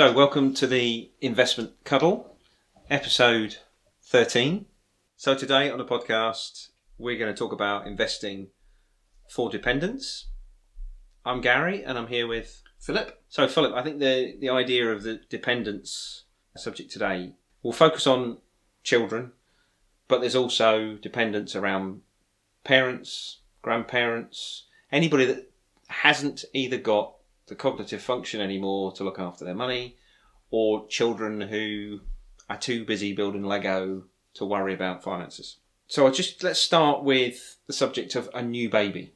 So, welcome to the Investment Cuddle, episode 13. So, today on the podcast, we're going to talk about investing for dependents. I'm Gary, and I'm here with Philip. So, Philip, I think the, the idea of the dependents subject today will focus on children, but there's also dependents around parents, grandparents, anybody that hasn't either got the cognitive function anymore to look after their money, or children who are too busy building Lego to worry about finances. So, I just let's start with the subject of a new baby.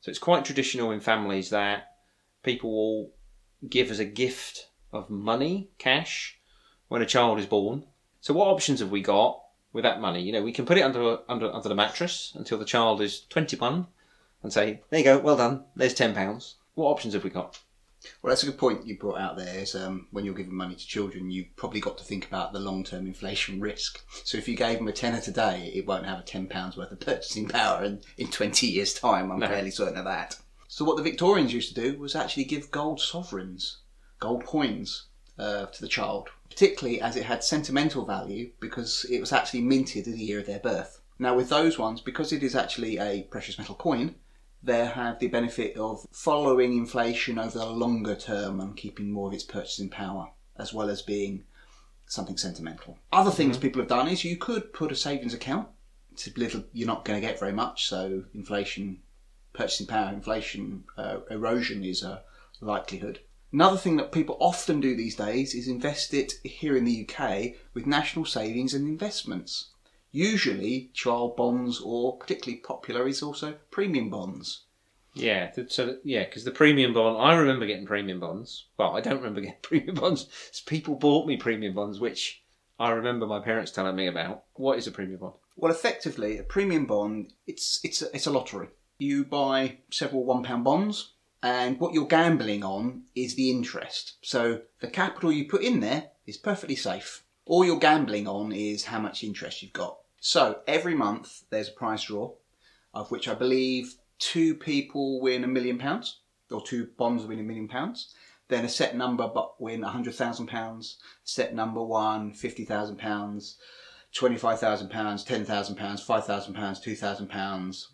So, it's quite traditional in families that people will give as a gift of money, cash, when a child is born. So, what options have we got with that money? You know, we can put it under under under the mattress until the child is twenty one, and say, "There you go, well done. There's ten pounds." What options have we got? Well, that's a good point you brought out there. Is um, when you're giving money to children, you've probably got to think about the long-term inflation risk. So if you gave them a tenner today, it won't have a ten pounds worth of purchasing power, and in twenty years' time, I'm No. fairly certain of that. So what the Victorians used to do was actually give gold sovereigns, gold coins, uh, to the child, particularly as it had sentimental value because it was actually minted in the year of their birth. Now, with those ones, because it is actually a precious metal coin, they have the benefit of following inflation over the longer term and keeping more of its purchasing power, as well as being something sentimental. Other things people have done is you could put a savings account. It's a little, you're not going to get very much, so inflation, purchasing power, inflation uh, erosion is a likelihood. Another thing that people often do these days is invest it here in the UK with national savings and investments. Usually, child bonds, or particularly popular, is also premium bonds. Yeah, so yeah, because the premium bond, I remember getting premium bonds. Well, I don't remember getting premium bonds. People bought me premium bonds, which I remember my parents telling me about. What is a premium bond? Well, effectively, a premium bond it's it's a, it's a lottery. You buy several one pound bonds, and what you're gambling on is the interest. So the capital you put in there is perfectly safe. All you're gambling on is how much interest you've got. So every month there's a prize draw, of which I believe two people win a million pounds, or two bonds win a million pounds. Then a set number but win a hundred thousand pounds. Set number one, fifty thousand pounds twenty-five thousand pounds, ten thousand pounds, five thousand pounds, two thousand pounds,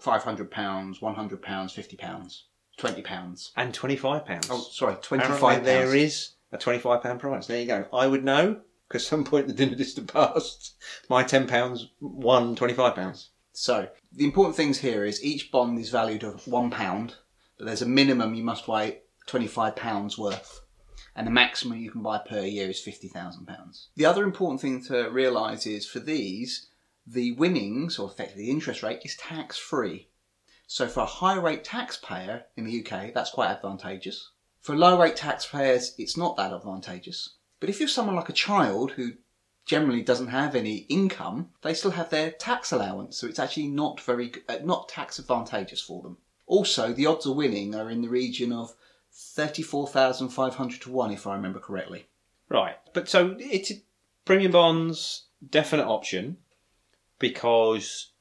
five hundred pounds, one hundred pounds, fifty pounds, twenty pounds. And twenty five pounds. Oh, sorry, twenty-five there pounds. is a twenty-five pound prize. There you go. I would know because at some point in the distant past, my ten pounds won twenty-five pounds. So the important things here is each bond is valued one pound, but there's a minimum you must buy twenty-five pounds worth, and the maximum you can buy per year is fifty thousand pounds. The other important thing to realise is for these, the winnings or effectively the interest rate is tax-free. So for a high rate taxpayer in the UK, that's quite advantageous. For low rate taxpayers, it's not that advantageous. But if you're someone like a child who generally doesn't have any income, they still have their tax allowance, so it's actually not very uh, not tax advantageous for them. Also, the odds of winning are in the region of thirty-four thousand five hundred to one, if I remember correctly. Right. But so it's premium bonds definite option because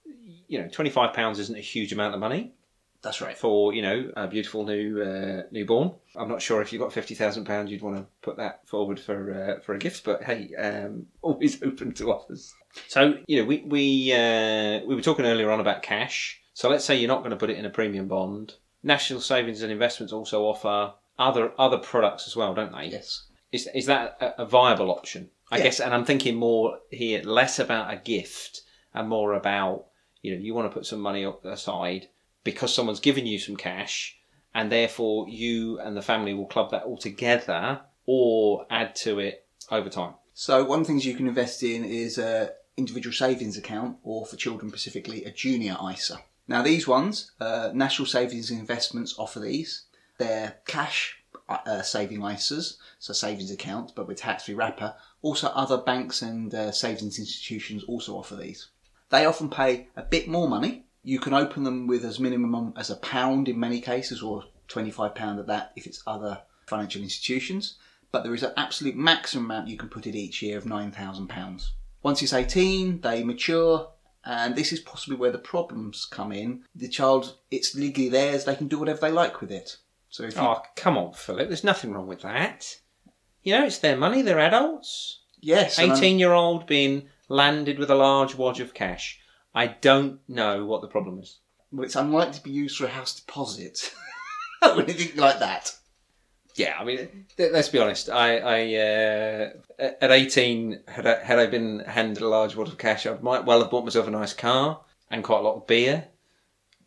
you know twenty five pounds isn't a huge amount of money That's right. for you know a beautiful new uh, newborn. I'm not sure if you've got fifty thousand pounds, you'd want to put that forward for uh, for a gift. But hey, um, always open to offers. So you know we we uh, we were talking earlier on about cash. So let's say you're not going to put it in a premium bond. National Savings and Investments also offer other other products as well, don't they? Yes. Is is that a, a viable option? I Yeah. guess, and I'm thinking more here, less about a gift and more about you know you want to put some money aside because someone's given you some cash, and therefore you and the family will club that all together or add to it over time. So one of the things you can invest in is a individual savings account, or for children specifically, a junior ISA. Now these ones, uh, National Savings and Investments offer these. They're cash uh, saving ISAs, so savings accounts, but with tax-free wrapper. Also, other banks and uh, savings institutions also offer these. They often pay a bit more money. You can open them with as minimum as a pound in many cases, or twenty-five pound at that if it's other financial institutions. But there is an absolute maximum amount you can put in each year of nine thousand pounds. Once it's eighteen, they mature, and this is possibly where the problems come in. The child, it's legally theirs; they can do whatever they like with it. So if you, Oh, come on, Philip. There's nothing wrong with that. you know, it's their money. They're adults. Yes, Eighteen-year-old being landed with a large wad of cash. I don't know what the problem is. well, it's unlikely to be used for a house deposit or anything like that. Yeah, I mean, th- let's be honest. I, I uh, at eighteen, had I, had I been handed a large wad of cash, I might well have bought myself a nice car and quite a lot of beer.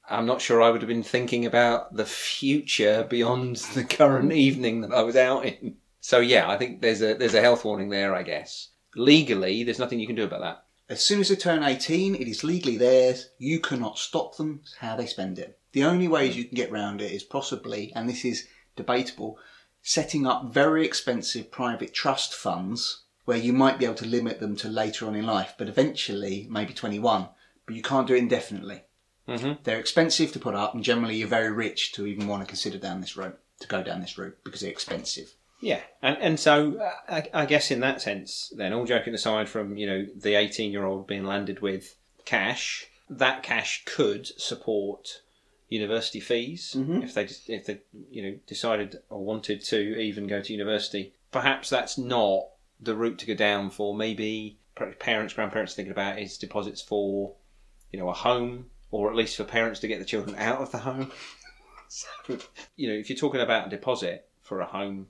I'm not sure I would have been thinking about the future beyond the current evening that I was out in. So yeah, I think there's a there's a health warning there. I guess legally, there's nothing you can do about that. As soon as they turn 18, it is legally theirs. You cannot stop them how they spend it. The only ways you can get round it is possibly, and this is debatable, setting up very expensive private trust funds where you might be able to limit them to later on in life, but eventually maybe 21. But you can't do it indefinitely. Mhm. They're expensive to put up, and generally you're very rich to even want to consider down this road, to go down this route because they're expensive. Yeah, and and so uh, I, I guess in that sense, then all joking aside from you know the eighteen year old being landed with cash, that cash could support university fees Mhm. if they if they you know decided or wanted to even go to university. Perhaps that's not the route to go down for. Maybe parents, grandparents thinking about is deposits for you know a home or at least for parents to get the children out of the home. So, you know, if you're talking about a deposit for a home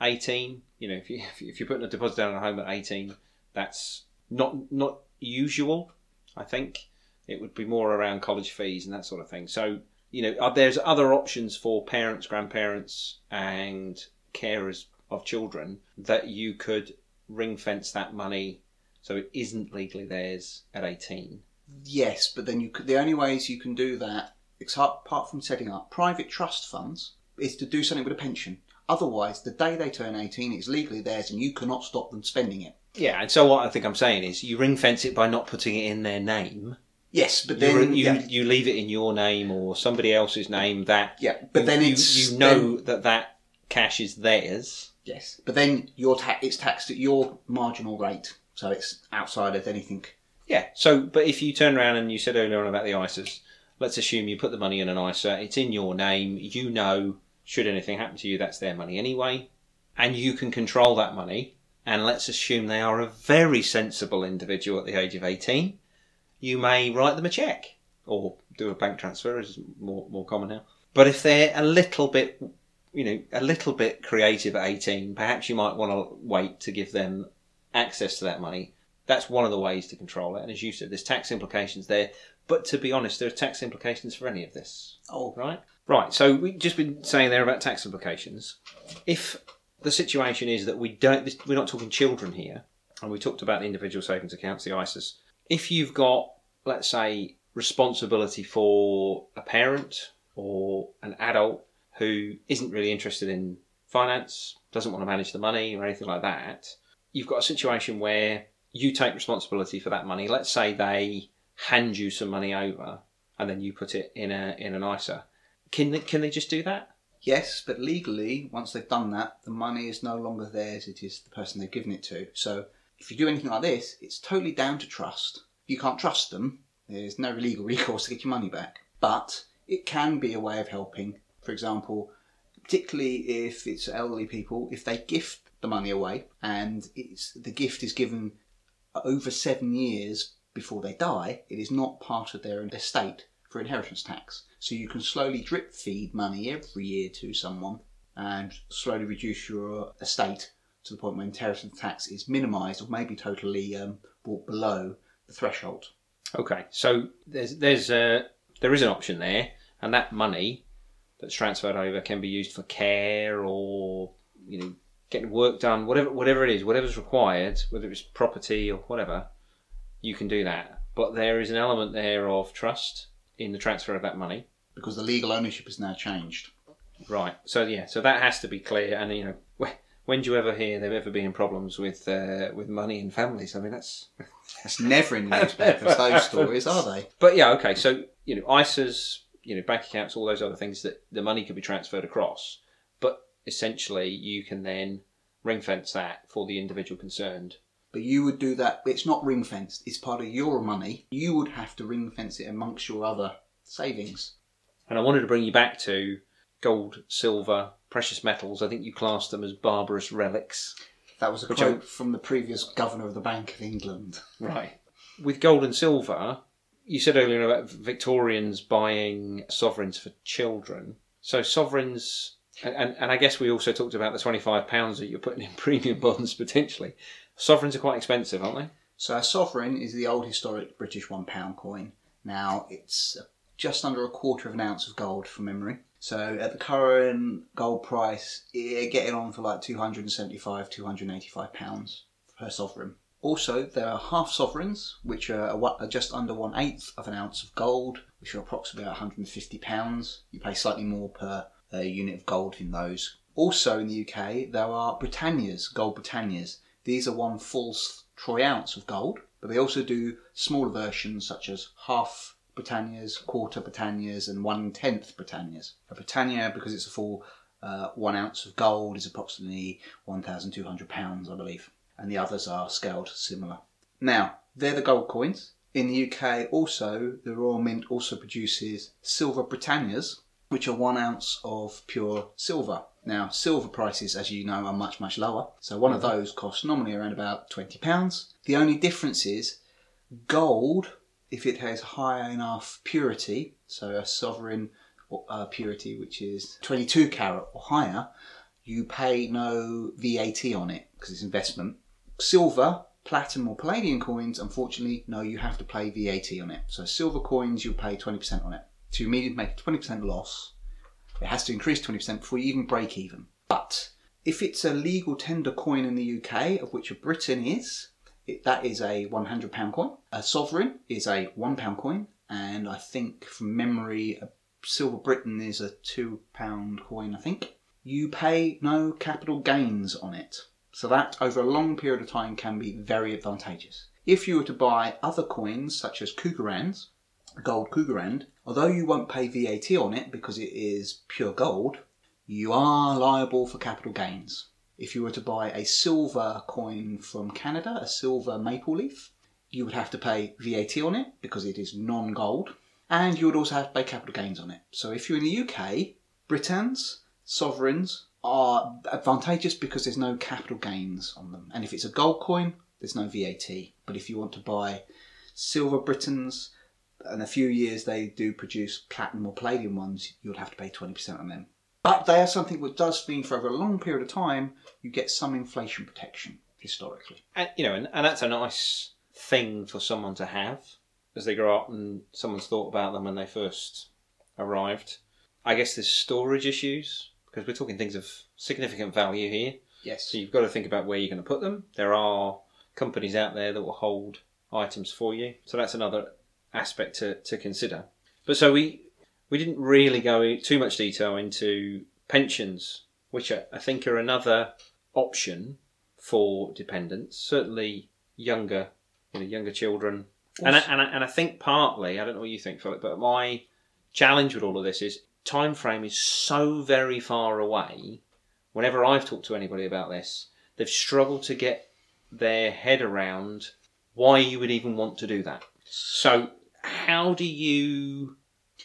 18 you know if, you, if you're putting a deposit down on a home at 18 that's not not usual i think. It would be more around college fees and that sort of thing. So you know uh, there's other options for parents grandparents and carers of children that you could ring fence that money so it isn't legally theirs at 18 Yes, but then you could, the only ways you can do that, apart from setting up private trust funds, is to do something with a pension. Otherwise, the day they turn 18, it's legally theirs and you cannot stop them spending it. yeah and so what i think i'm saying is you ring fence it by not putting it in their name Yes, but you, then. you, yeah, you leave it in your name or somebody else's name that yeah, but you- then you, it's. you know that that cash is theirs yes, but then your ta- it's taxed at your marginal rate. So it's outside of anything. yeah so but if you turn around and you said earlier on about the isas let's assume you put the money in an isa it's in your name you know should anything happen to you that's their money anyway. And you can control that money. And let's assume they are a very sensible individual at the age of 18 you may write them a check or do a bank transfer is more more common now. But if they're a little bit you know a little bit creative at 18 perhaps you might want to wait to give them access to that money. That's one of the ways to control it. And as you said there's tax implications there. But to be honest there are tax implications for any of this. Oh, right? Right. So we've just been saying there about tax implications. If the situation is that we don't, we're not talking children here, and we talked about the individual savings accounts, the ISAs. If you've got, let's say, responsibility for a parent or an adult who isn't really interested in finance, doesn't want to manage the money or anything like that, you've got a situation where you take responsibility for that money. Let's say they hand you some money over and then you put it in a in an ISA. Can they, can they just do that? Yes, but legally, once they've done that, the money is no longer theirs, it is the person they've given it to. So if you do anything like this, it's totally down to trust. You can't trust them, there's no legal recourse to get your money back. But it can be a way of helping. For example, particularly if it's elderly people, if they gift the money away and the gift is given over seven years before they die, it is not part of their estate for inheritance tax. So you can slowly drip feed money every year to someone and slowly reduce your estate to the point where inheritance tax is minimised or maybe totally um, brought below the threshold. Okay, so there's there's a there is an option there, and that money that's transferred over can be used for care or you know getting work done, whatever whatever it is, whatever's required, whether it's property or whatever, you can do that. But there is an element there of trust in the transfer of that money. Because the legal ownership has now changed. Right. So yeah. So that has to be clear. And you know, wh- when do you ever hear there ever been problems with uh, with money in families? I mean, that's. that's never in newspapers, those stories, are they? But yeah, okay. So you know, ISAs, you know, bank accounts, all those other things that the money could be transferred across. But essentially, you can then ring fence that for the individual concerned. But you would do that, it's not ring fenced, it's part of your money. You would have to ring fence it amongst your other savings. And I wanted to bring you back to gold, silver, precious metals. I think you classed them as barbarous relics. That was a Which quote from the previous governor of the Bank of England. Right. With gold and silver, you said earlier about Victorians buying sovereigns for children. So sovereigns, and, and, and I guess we also talked about the twenty-five pounds that you're putting in premium bonds potentially. Sovereigns are quite expensive, aren't they? So a sovereign is the old historic British one pound coin. Now it's just under a quarter of an ounce of gold from memory. So at the current gold price, you're getting on for like 275, 285 pounds per sovereign. Also, there are half sovereigns, which are just under one eighth of an ounce of gold, which are approximately 150 pounds. You pay slightly more per unit of gold in those. Also in the UK, there are Britannias, gold Britannias. These are one full troy ounce of gold, but they also do smaller versions such as half Britannias, quarter Britannias, and one tenth Britannias. A Britannia, because it's a full uh, one ounce of gold, is approximately 1,200 pounds, I believe, and the others are scaled similar. Now, they're the gold coins. In the UK, also, the Royal Mint also produces silver Britannias, which are one ounce of pure silver. Now, silver prices, as you know, are much, much lower. So one of those costs normally around about £20. The only difference is gold, if it has high enough purity, so a sovereign uh, purity which is 22 carat or higher, you pay no VAT on it because it's investment. Silver, platinum, or palladium coins, unfortunately, no, you have to pay VAT on it. So silver coins, you'll pay 20% on it. To immediately make a 20% loss, it has to increase 20% before you even break even. But if it's a legal tender coin in the UK, of which a Britannia is, it, that is a £100 coin. A sovereign is a £1 coin. And I think from memory, a silver Britannia is a £2 coin, I think. You pay no capital gains on it. So that over a long period of time can be very advantageous. If you were to buy other coins such as Krugerrands, gold Krugerrand, although you won't pay VAT on it because it is pure gold, you are liable for capital gains. If you were to buy a silver coin from Canada, a silver maple leaf, you would have to pay VAT on it because it is non gold, and you would also have to pay capital gains on it. So if you're in the UK, Britannias, sovereigns are advantageous because there's no capital gains on them. And if it's a gold coin, there's no VAT. But if you want to buy silver Britannias, in a few years they do produce platinum or palladium ones, you'll have to pay 20% on them. But they are something that does mean for over a long period of time, you get some inflation protection historically. And, you know, and, and that's a nice thing for someone to have as they grow up and someone's thought about them when they first arrived. I guess there's storage issues because we're talking things of significant value here. Yes. So you've got to think about where you're going to put them. There are companies out there that will hold items for you. So that's another aspect to, to consider. But so we we didn't really go too much detail into pensions, which I I think are another option for dependents. Certainly younger, you know, younger children, and I, and I, and I think partly I don't know what you think, Philip, but my challenge with all of this is time frame is so very far away. Whenever I've talked to anybody about this, they've struggled to get their head around why you would even want to do that. So how do you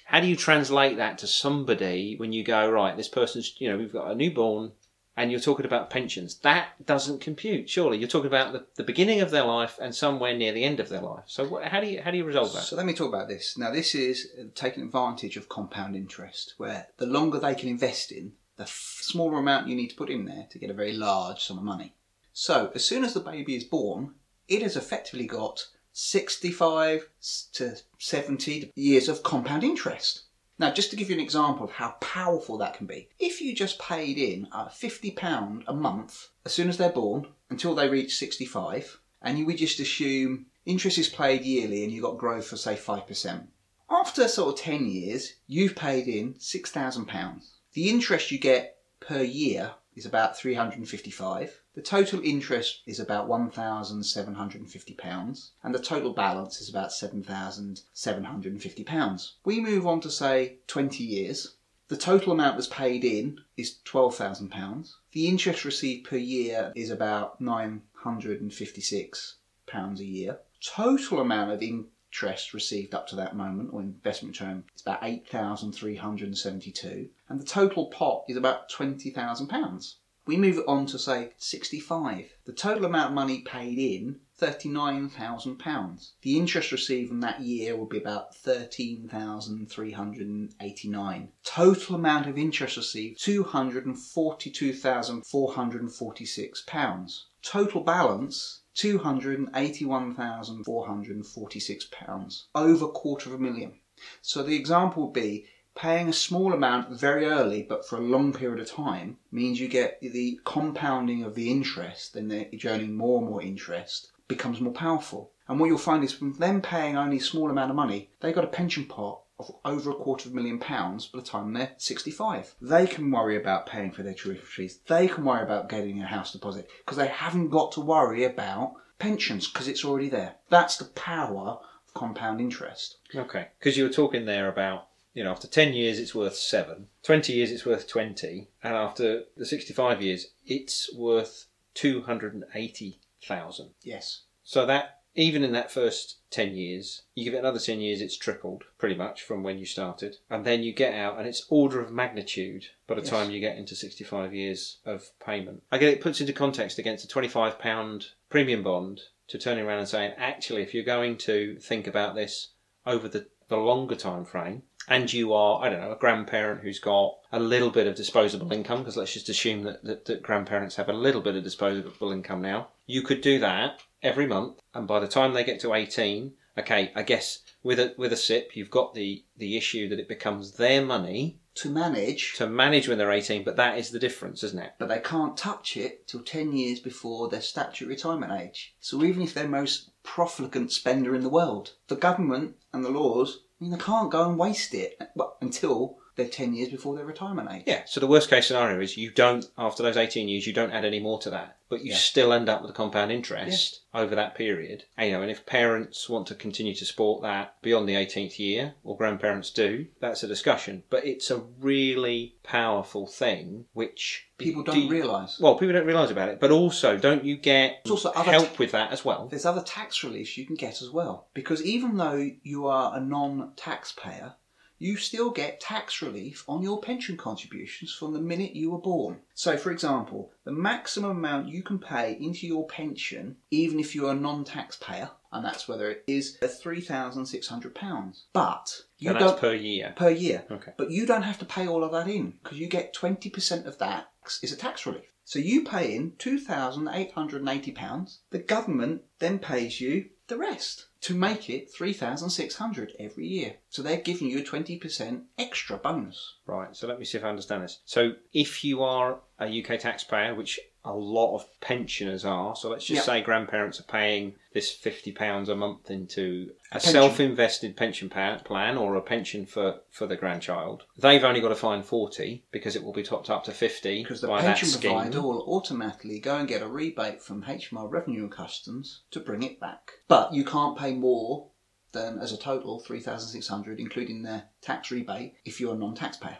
how do you translate that to somebody when you go right? This person's you know we've got a newborn and you're talking about pensions. That doesn't compute. Surely you're talking about the, the beginning of their life and somewhere near the end of their life. So what, how do you how do you resolve that? So let me talk about this. Now, this is taking advantage of compound interest, where the longer they can invest in, the smaller amount you need to put in there to get a very large sum of money. So, as soon as the baby is born, it has effectively got 65 to 70 years of compound interest. Now, just to give you an example of how powerful that can be, if you just paid in uh, £50 a month as soon as they're born until they reach 65, and you would just assume interest is paid yearly and you got growth for, say, 5%. After sort of 10 years, you've paid in £6,000. The interest you get per year is about 355. The total interest is about £1,750 and the total balance is about £7,750. We move on to say 20 years. The total amount that's paid in is £12,000. The interest received per year is about £956 a year. Total amount of interest received up to that moment, or investment return, is about eight thousand three hundred and seventy-two, and the total pot is about twenty thousand pounds. We move on to say sixty-five. The total amount of money paid in £39,000. The interest received in that year will be about 13,389. Total amount of interest received £242,446. Total balance £281,446. Over a quarter of a million. So the example would be paying a small amount very early but for a long period of time means you get the compounding of the interest and you're earning more and more interest becomes more powerful. And what you'll find is from them paying only a small amount of money, they got a pension pot of over a quarter of a million pounds by the time they're 65. They can worry about paying for their tuition fees. They can worry about getting a house deposit because they haven't got to worry about pensions because it's already there. That's the power of compound interest. Okay, because you were talking there about you know after 10 years it's worth 7 20 years it's worth 20 and after the 65 years it's worth 280,000 Yes. so that even in that first 10 years you give it another 10 years it's tripled pretty much from when you started. And then you get out and it's order of magnitude by the Yes. time you get into 65 years of payment. I get it puts into context against a 25 pound premium bond to turning around and saying actually if you're going to think about this over the, the longer time frame and you are i don't know a grandparent who's got a little bit of disposable income because let's just assume that, that, that grandparents have a little bit of disposable income now. You could do that every month and by the time they get to 18 okay i guess with a with a SIPP you've got the the issue that it becomes their money To manage, to manage when they're 18 but that is the difference isn't it? But they can't touch it till 10 years before their statutory retirement age. So even if they're most profligate spender in the world, the government and the laws, I mean, they can't go and waste it until they're 10 years before their retirement age. yeah so the worst case scenario is you don't after those 18 years you don't add any more to that but you Yeah. still end up with a compound interest over that period and, you know and if parents want to continue to support that beyond the 18th year or grandparents do that's a discussion but it's a really powerful thing which People do don't you- realise. well people don't realize about it but also don't you get There's also other help ta- with that as well There's other tax reliefs you can get as well. Because even though you are a non taxpayer, you still get tax relief on your pension contributions from the minute you were born. So, for example, the maximum amount you can pay into your pension, even if you're a non taxpayer, and that's whether it is uh, £3,600. But you and don't. per year per year. Okay. But you don't have to pay all of that in because you get 20% of that is a tax relief. So you pay in £2,880. The government then pays you the rest to make it 3600 every year. So they're giving you a 20% extra bonus. Right, so let me see if I understand this. So, if you are a UK taxpayer, which a lot of pensioners are, so let's just Yeah. say grandparents are paying this £50 a month into a, A pension. self invested pension pa- plan or a pension for, for the grandchild, they've only got to find 40 because it will be topped up to 50 Because the by pension that scheme. provider will automatically go and get a rebate from HMR Revenue and Customs to bring it back. But you can't pay more than, as a total, 3600 including their tax rebate, if you're a non taxpayer.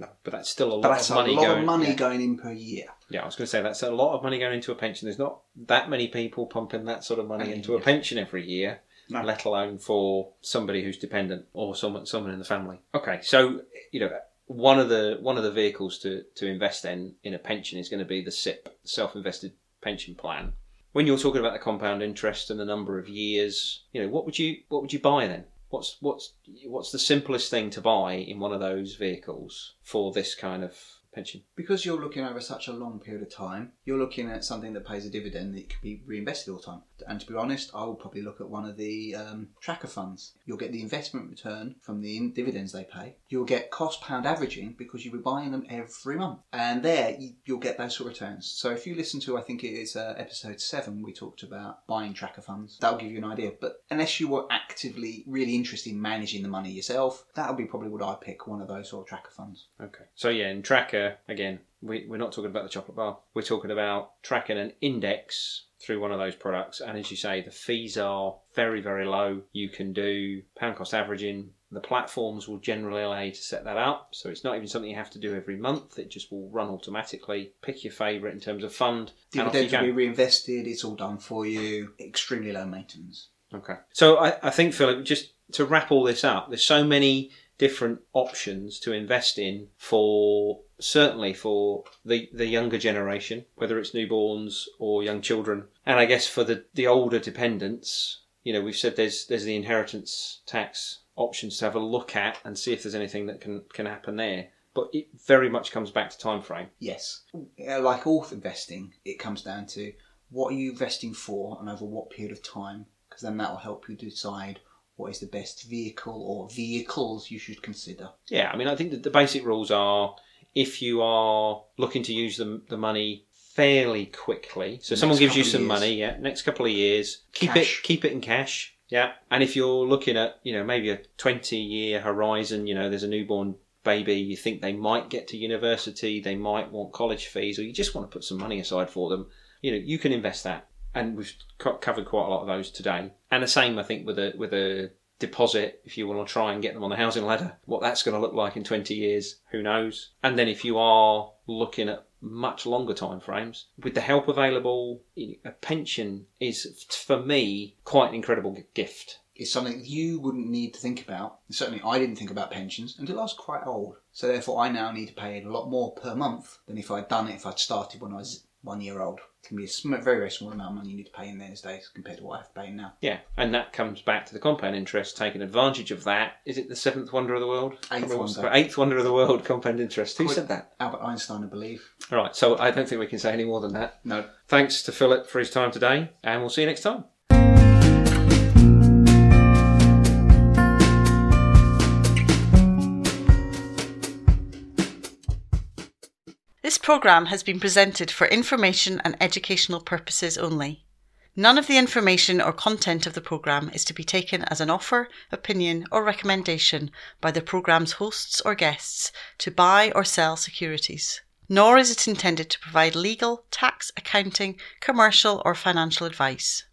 No, but that's still a lot But that's of a money lot going. of money yeah. going in per year. Yeah, I was going to say that's a lot of money going into a pension. There's not that many people pumping that sort of money into a pension every year, No. let alone for somebody who's dependent or someone someone in the family. Okay, so you know one of the one of the vehicles to to invest in in a pension is going to be the SIPP, self-invested pension plan. When you're talking about the compound interest and the number of years, you know what would you what would you buy then? What's what's what's the simplest thing to buy in one of those vehicles for this kind of pension? Because you're looking over such a long period of time, you're looking at something that pays a dividend that can be reinvested all the time. And to be honest, I will probably look at one of the um, tracker funds. You'll get the investment return from the dividends they pay. You'll get cost pound averaging because you'll be buying them every month. And there, you, you'll get those sort of returns. So if you listen to, I think it is uh, episode 7, we talked about buying tracker funds. That'll give you an idea. But unless you were actively really interested in managing the money yourself, that'll be probably what I pick, one of those sort of tracker funds. Okay. So yeah, in tracker again, we, we're not talking about the chocolate bar. We're talking about tracking an index through one of those products, and as you say, the fees are very very low. You can do pound cost averaging. The platforms will generally allow you to set that up, so it's not even something you have to do every month. It just will run automatically. Pick your favourite in terms of fund, Dividends will be reinvested. It's all done for you. Extremely low maintenance. Okay. So I, I think, Philip, just to wrap all this up, there's so many different options to invest in for certainly for the, the younger generation, whether it's newborns or young children. And I guess for the, the older dependents, you know, we've said there's there's the inheritance tax options to have a look at and see if there's anything that can, can happen there. But it very much comes back to time frame. Yes. Uh, like all investing, it comes down to what are you investing for and over what period of time, because then that will help you decide what is the best vehicle or vehicles you should consider. Yeah, I mean, I think that the basic rules are if you are looking to use the, the money fairly quickly, so The someone gives you some money, yeah, next couple of years, keep Cash. it keep it in cash, yeah. And if you're looking at you know maybe a twenty year horizon, you know, there's a newborn baby, you think they might get to university, they might want college fees, or you just want to put some money aside for them, you know, you can invest that. And we've co- covered quite a lot of those today. And the same, I think, with a with a deposit if you want to try and get them on the housing ladder. What that's going to look like in 20 years, who knows? And then if you are looking at much longer time frames, with the help available, a pension is for me quite an incredible gift. It's something you wouldn't need to think about. Certainly, I didn't think about pensions until I was quite old. So therefore, I now need to pay a lot more per month than if I'd done it if I'd started when I was one year old. It can be a sm- very, very small amount of money you need to pay in those days compared to what I have to pay now. Yeah, and that comes back to the compound interest, taking advantage of that. Is it the seventh wonder of the world? Eighth wonder. Eighth wonder of the world, compound interest. Who Quite- said that? Albert Einstein, I believe. All right, so I don't think we can say any more than that. No. Thanks to Philip for his time today, and we'll see you next time. Programme has been presented for information and educational purposes only. None of the information or content of the programme is to be taken as an offer, opinion, or recommendation by the programme's hosts or guests to buy or sell securities. Nor is it intended to provide legal, tax, accounting, commercial, or financial advice.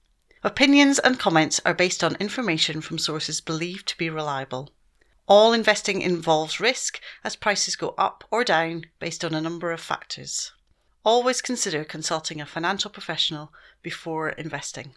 Opinions and comments are based on information from sources believed to be reliable. All investing involves risk as prices go up or down based on a number of factors. Always consider consulting a financial professional before investing.